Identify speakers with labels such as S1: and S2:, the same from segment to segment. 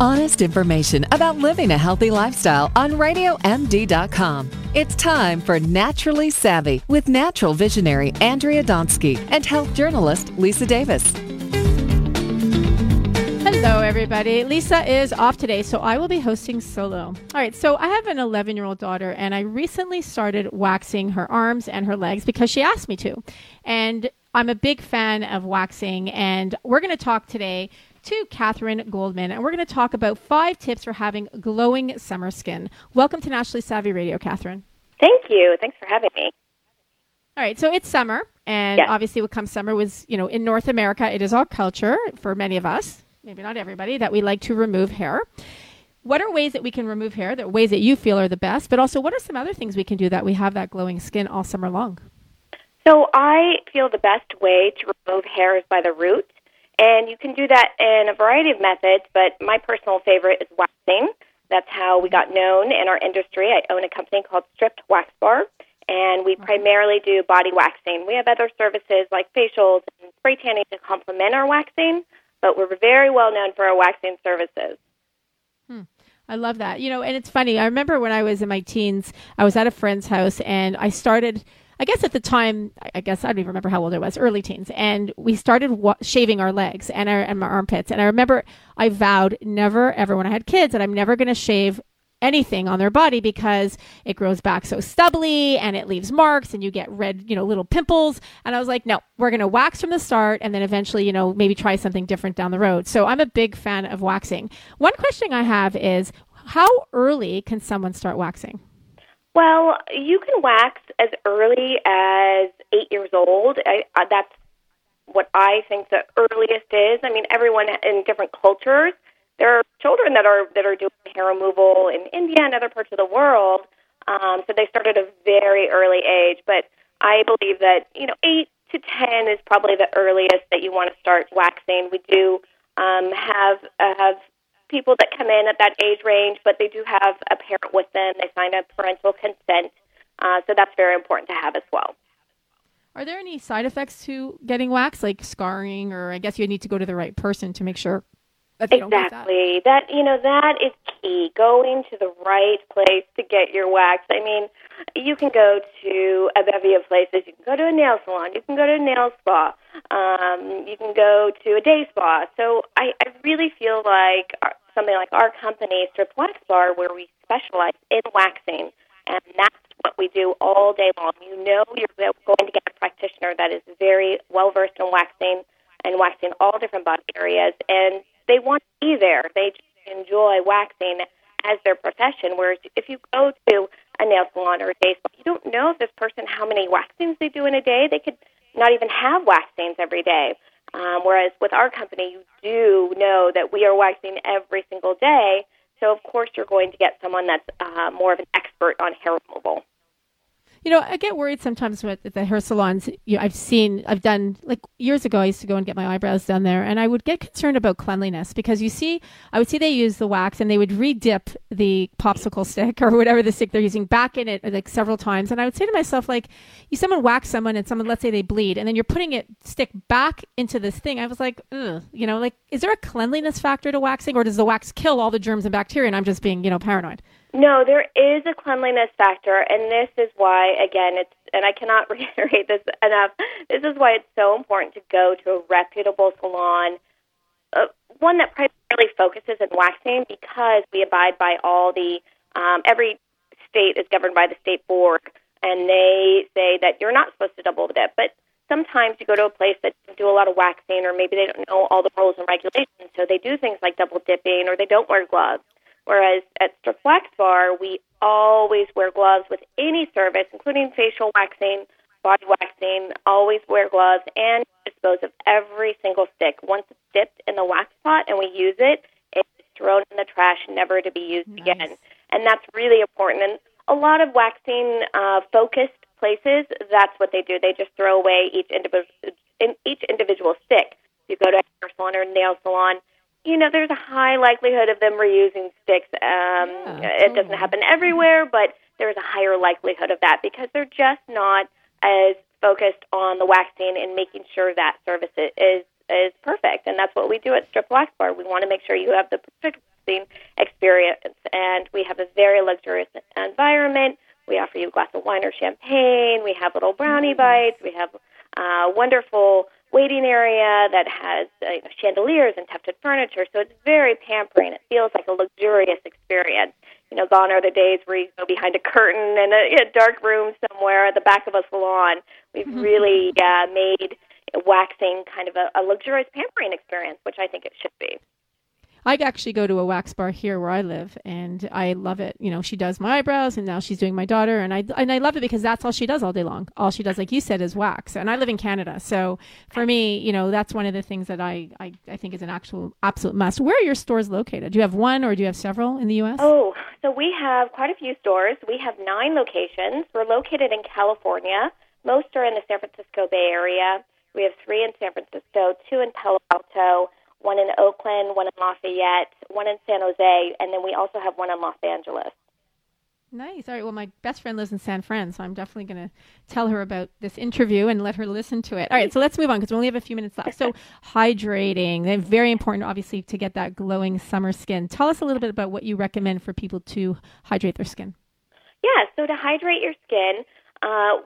S1: Honest information about living a healthy lifestyle on RadioMD.com. It's time for Naturally Savvy with natural visionary Andrea Donsky and health journalist Lisa Davis.
S2: Hello, everybody. Lisa is off today, so I will be hosting solo. All right, so I have an 11 year old daughter, and I recently started waxing her arms and her legs because she asked me to. And I'm a big fan of waxing, and we're going to talk today to Catherine Goldman, and we're going to talk about five tips for having glowing summer skin. Welcome to Naturally Savvy Radio, Catherine.
S3: Thank you. Thanks for having me.
S2: All right, so it's summer, and
S3: Yes.
S2: obviously, what comes summer was, you know, in North America, it is our culture for many of us, maybe not everybody, that we like to remove hair. What are ways that we can remove hair? There are ways that you feel are the best, but also what are some other things we can do that we have that glowing skin all summer long?
S3: So I feel the best way to remove hair is by the root, and you can do that in a variety of methods. But my personal favorite is waxing. That's how we got known in our industry. I own a company called Stripped Wax Bar, and we primarily do body waxing. We have other services like facials and spray tanning to complement our waxing, but we're very well known for our waxing services. Hmm.
S2: I love that. You know, and it's funny. I remember when I was in my teens, I was at a friend's house and I started, I guess at the time, I- guess I don't even remember how old I was, early teens. And we started wa- shaving our legs and our and my armpits. And I remember I vowed never, ever when I had kids that I'm never going to shave anything on their body because it grows back so stubbly and it leaves marks and you get red, you know, little pimples. And I was like, no, we're going to wax from the start and then eventually, you know, maybe try something different down the road. So I'm a big fan of waxing. One question I have is how early can someone start waxing?
S3: Well, you can wax as early as eight years old. I, uh, that's what I think the earliest is. I mean, everyone in different cultures. There are children that are that are doing hair removal in India and other parts of the world. Um, so they start at a very early age. But I believe that you know eight to ten is probably the earliest that you want to start waxing. We do um, have uh, have people that come in at that age range, but they do have a parent with them. They sign a parental consent. Uh, so that's very important to have as well.
S2: Are there any side effects to getting wax, like scarring, or I guess you need to go to the right person to make sure they that?
S3: Exactly. That you know that is key. Going to the right place to get your wax. I mean, you can go to a bevy of places. You can go to a nail salon. You can go to a nail spa. Um, you can go to a day spa. So I, I really feel like our, something like our company, Stripped Wax Bar, where we specialize in waxing, and that's what we do all day long. You know, you're going to get a practitioner that is very well versed in waxing and waxing all different body areas, and they want to be there. They enjoy waxing as their profession. Whereas if you go to a nail salon or a day spa, you don't know if this person how many waxings they do in a day. They could not even have waxings every day. Um, whereas with our company, you do know that we are waxing every single day. So of course you're going to get someone that's uh, more of an expert on hair removal.
S2: You know, I get worried sometimes with the hair salons. You know, I've seen, I've done like years ago. I used to go and get my eyebrows done there, and I would get concerned about cleanliness because you see, I would see they use the wax and they would re-dip the popsicle stick or whatever the stick they're using back in it like several times, and I would say to myself, like, you someone wax someone and someone, let's say they bleed, and then you're putting it stick back into this thing. I was like, ugh, you know, like, is there a cleanliness factor to waxing, or does the wax kill all the germs and bacteria? And I'm just being, you know, paranoid.
S3: No, there is a cleanliness factor, and this is why, again, it's, and I cannot reiterate this enough, this is why it's so important to go to a reputable salon, uh, one that primarily focuses in waxing because we abide by all the, um, every state is governed by the state board, and they say that you're not supposed to double dip. But sometimes you go to a place that do a lot of waxing, or maybe they don't know all the rules and regulations, so they do things like double dipping, or they don't wear gloves. Whereas at Stripped Wax Bar, we always wear gloves with any service, including facial waxing, body waxing, always wear gloves and dispose of every single stick. Once it's dipped in the wax pot and we use it, it's thrown in the trash, never to be used
S2: Nice.
S3: again. And that's really important. And a lot of waxing uh, focused places, that's what they do. They just throw away each individual in each individual stick. You go to a hair salon or nail salon, you know, there's a high likelihood of them reusing sticks. Um,
S2: Yeah,
S3: it doesn't happen everywhere, but there's a higher likelihood of that because they're just not as focused on the waxing and making sure that service is is perfect. And that's what we do at Stripped Wax Bar. We want to make sure you have the perfect relaxing experience. And we have a very luxurious environment. We offer you a glass of wine or champagne. We have little brownie bites. We have uh, wonderful waiting area that has uh, chandeliers and tufted furniture. So it's very pampering. It feels like a luxurious experience. You know, gone are the days where you go behind a curtain in a, a dark room somewhere at the back of a salon. We've mm-hmm. really uh, made waxing kind of a, a luxurious pampering experience, which I think it should be.
S2: I actually go to a wax bar here where I live, and I love it. You know, she does my eyebrows, and now she's doing my daughter, and I and I love it because that's all she does all day long. All she does, like you said, is wax. And I live in Canada, so for me, you know, that's one of the things that I I, I think is an actual absolute must. Where are your stores located? Do you have one, or do you have several in the U.S.?
S3: Oh, so we have quite a few stores. We have nine locations. We're located in California. Most are in the San Francisco Bay Area. We have three in San Francisco, two in Palo Alto, one in Oakland, one in Lafayette, one in San Jose, and then we also have one in Los Angeles.
S2: Nice. All right. Well, my best friend lives in San Fran, so I'm definitely going to tell her about this interview and let her listen to it. All right. So let's move on because we only have a few minutes left. So, hydrating. They're very important, obviously, to get that glowing summer skin. Tell us a little bit about what you recommend for people to hydrate their skin.
S3: Yeah. So, to hydrate your skin, uh,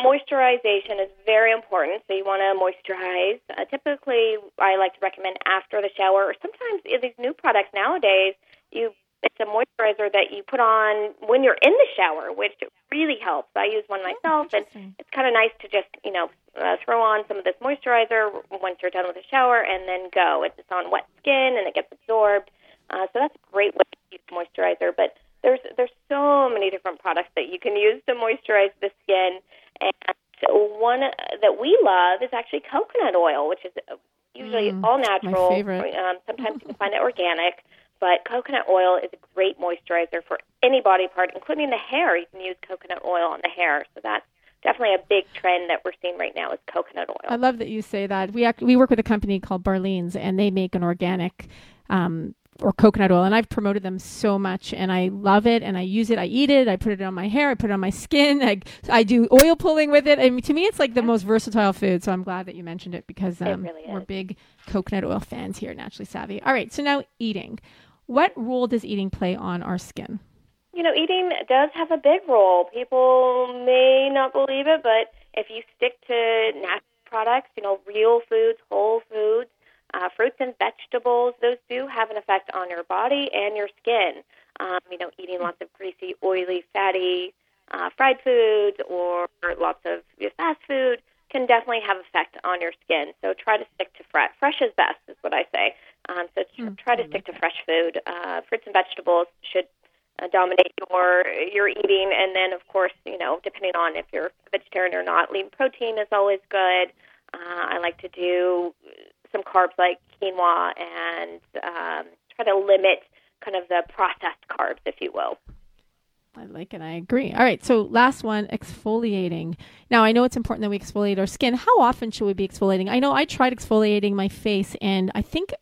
S3: Moisturization is very important, so you want to moisturize. Uh, typically, I like to recommend after the shower, or sometimes these new products nowadays, you it's a moisturizer that you put on when you're in the shower, which really helps. I use one myself, oh, and it's kind of nice to just you know uh, throw on some of this moisturizer once you're done with the shower, and then go. It's on wet skin, and it gets absorbed. Uh, so that's a great way to use moisturizer. But there's there's so many different products that you can use to moisturize the skin. And one that we love is actually coconut oil, which is usually mm, all natural.
S2: My favorite.
S3: Um, sometimes you can find it organic, but coconut oil is a great moisturizer for any body part, including the hair. You can use coconut oil on the hair, so that's definitely a big trend that we're seeing right now is coconut oil.
S2: I love that you say that. We act, we work with a company called Barlean's, and they make an organic um, or coconut oil and I've promoted them so much and I love it and I use it I eat it I put it on my hair I put it on my skin I, I do oil pulling with it And to me it's like the most versatile food so I'm glad that you mentioned it because
S3: um, it really
S2: we're big coconut oil fans here naturally savvy. All right so now eating. What role does eating play on our skin?
S3: You know eating does have a big role. People may not believe it but if you stick to natural products you know real foods whole foods uh, fruits and vegetables, those do have an effect on your body and your skin. Um, you know, eating lots of greasy, oily, fatty, uh, fried foods or lots of fast food can definitely have effect on your skin. So try to stick to fresh. Fresh is best, is what I say. Um, so mm, try to stick to fresh food. Uh, fruits and vegetables should uh, dominate your your eating, and then of course, you know, depending on if you're vegetarian or not, lean protein is always good. Uh, I like to do some carbs like quinoa and um, try to limit kind of the processed carbs, if you will.
S2: I like it. I agree. All right. So, last one exfoliating. Now, I know it's important that we exfoliate our skin. How often should we be exfoliating? I know I tried exfoliating my face, and I think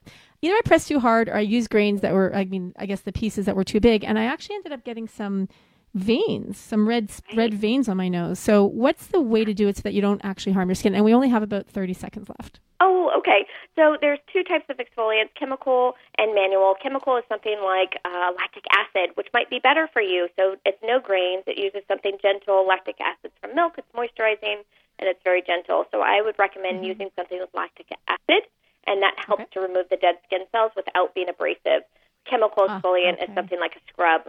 S2: either I pressed too hard or I used grains that were, I mean, I guess the pieces that were too big, and I actually ended up getting some veins, some red red veins on my nose. So, what's the way to do it so that you don't actually harm your skin? And we only have about 30 seconds left.
S3: Oh, okay. So there's two types of exfoliants, chemical and manual. Chemical is something like uh, lactic acid, which might be better for you. So it's no grains. It uses something gentle. Lactic acid from milk. It's moisturizing and it's very gentle. So I would recommend mm-hmm. using something with lactic acid, and that helps okay. to remove the dead skin cells without being abrasive. Chemical ah, exfoliant oh, okay. is something like a scrub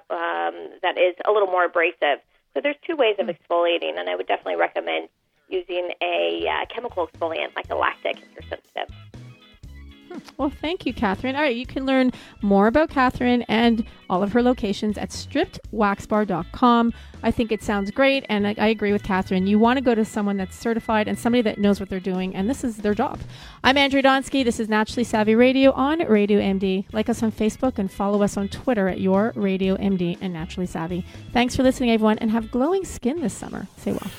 S3: um, that is a little more abrasive. So there's two ways of mm. exfoliating, and I would definitely recommend using a uh, chemical exfoliant like a lactic if you're.
S2: Hmm. Well, thank you, Catherine. All right, you can learn more about Catherine and all of her locations at strippedwaxbar.com. I think it sounds great, and I, I agree with Catherine. You want to go to someone that's certified and somebody that knows what they're doing, and this is their job. I'm Andrea Donsky. This is Naturally Savvy Radio on Radio MD. Like us on Facebook and follow us on Twitter at Your Radio MD and Naturally Savvy. Thanks for listening, everyone, and have glowing skin this summer. Say well.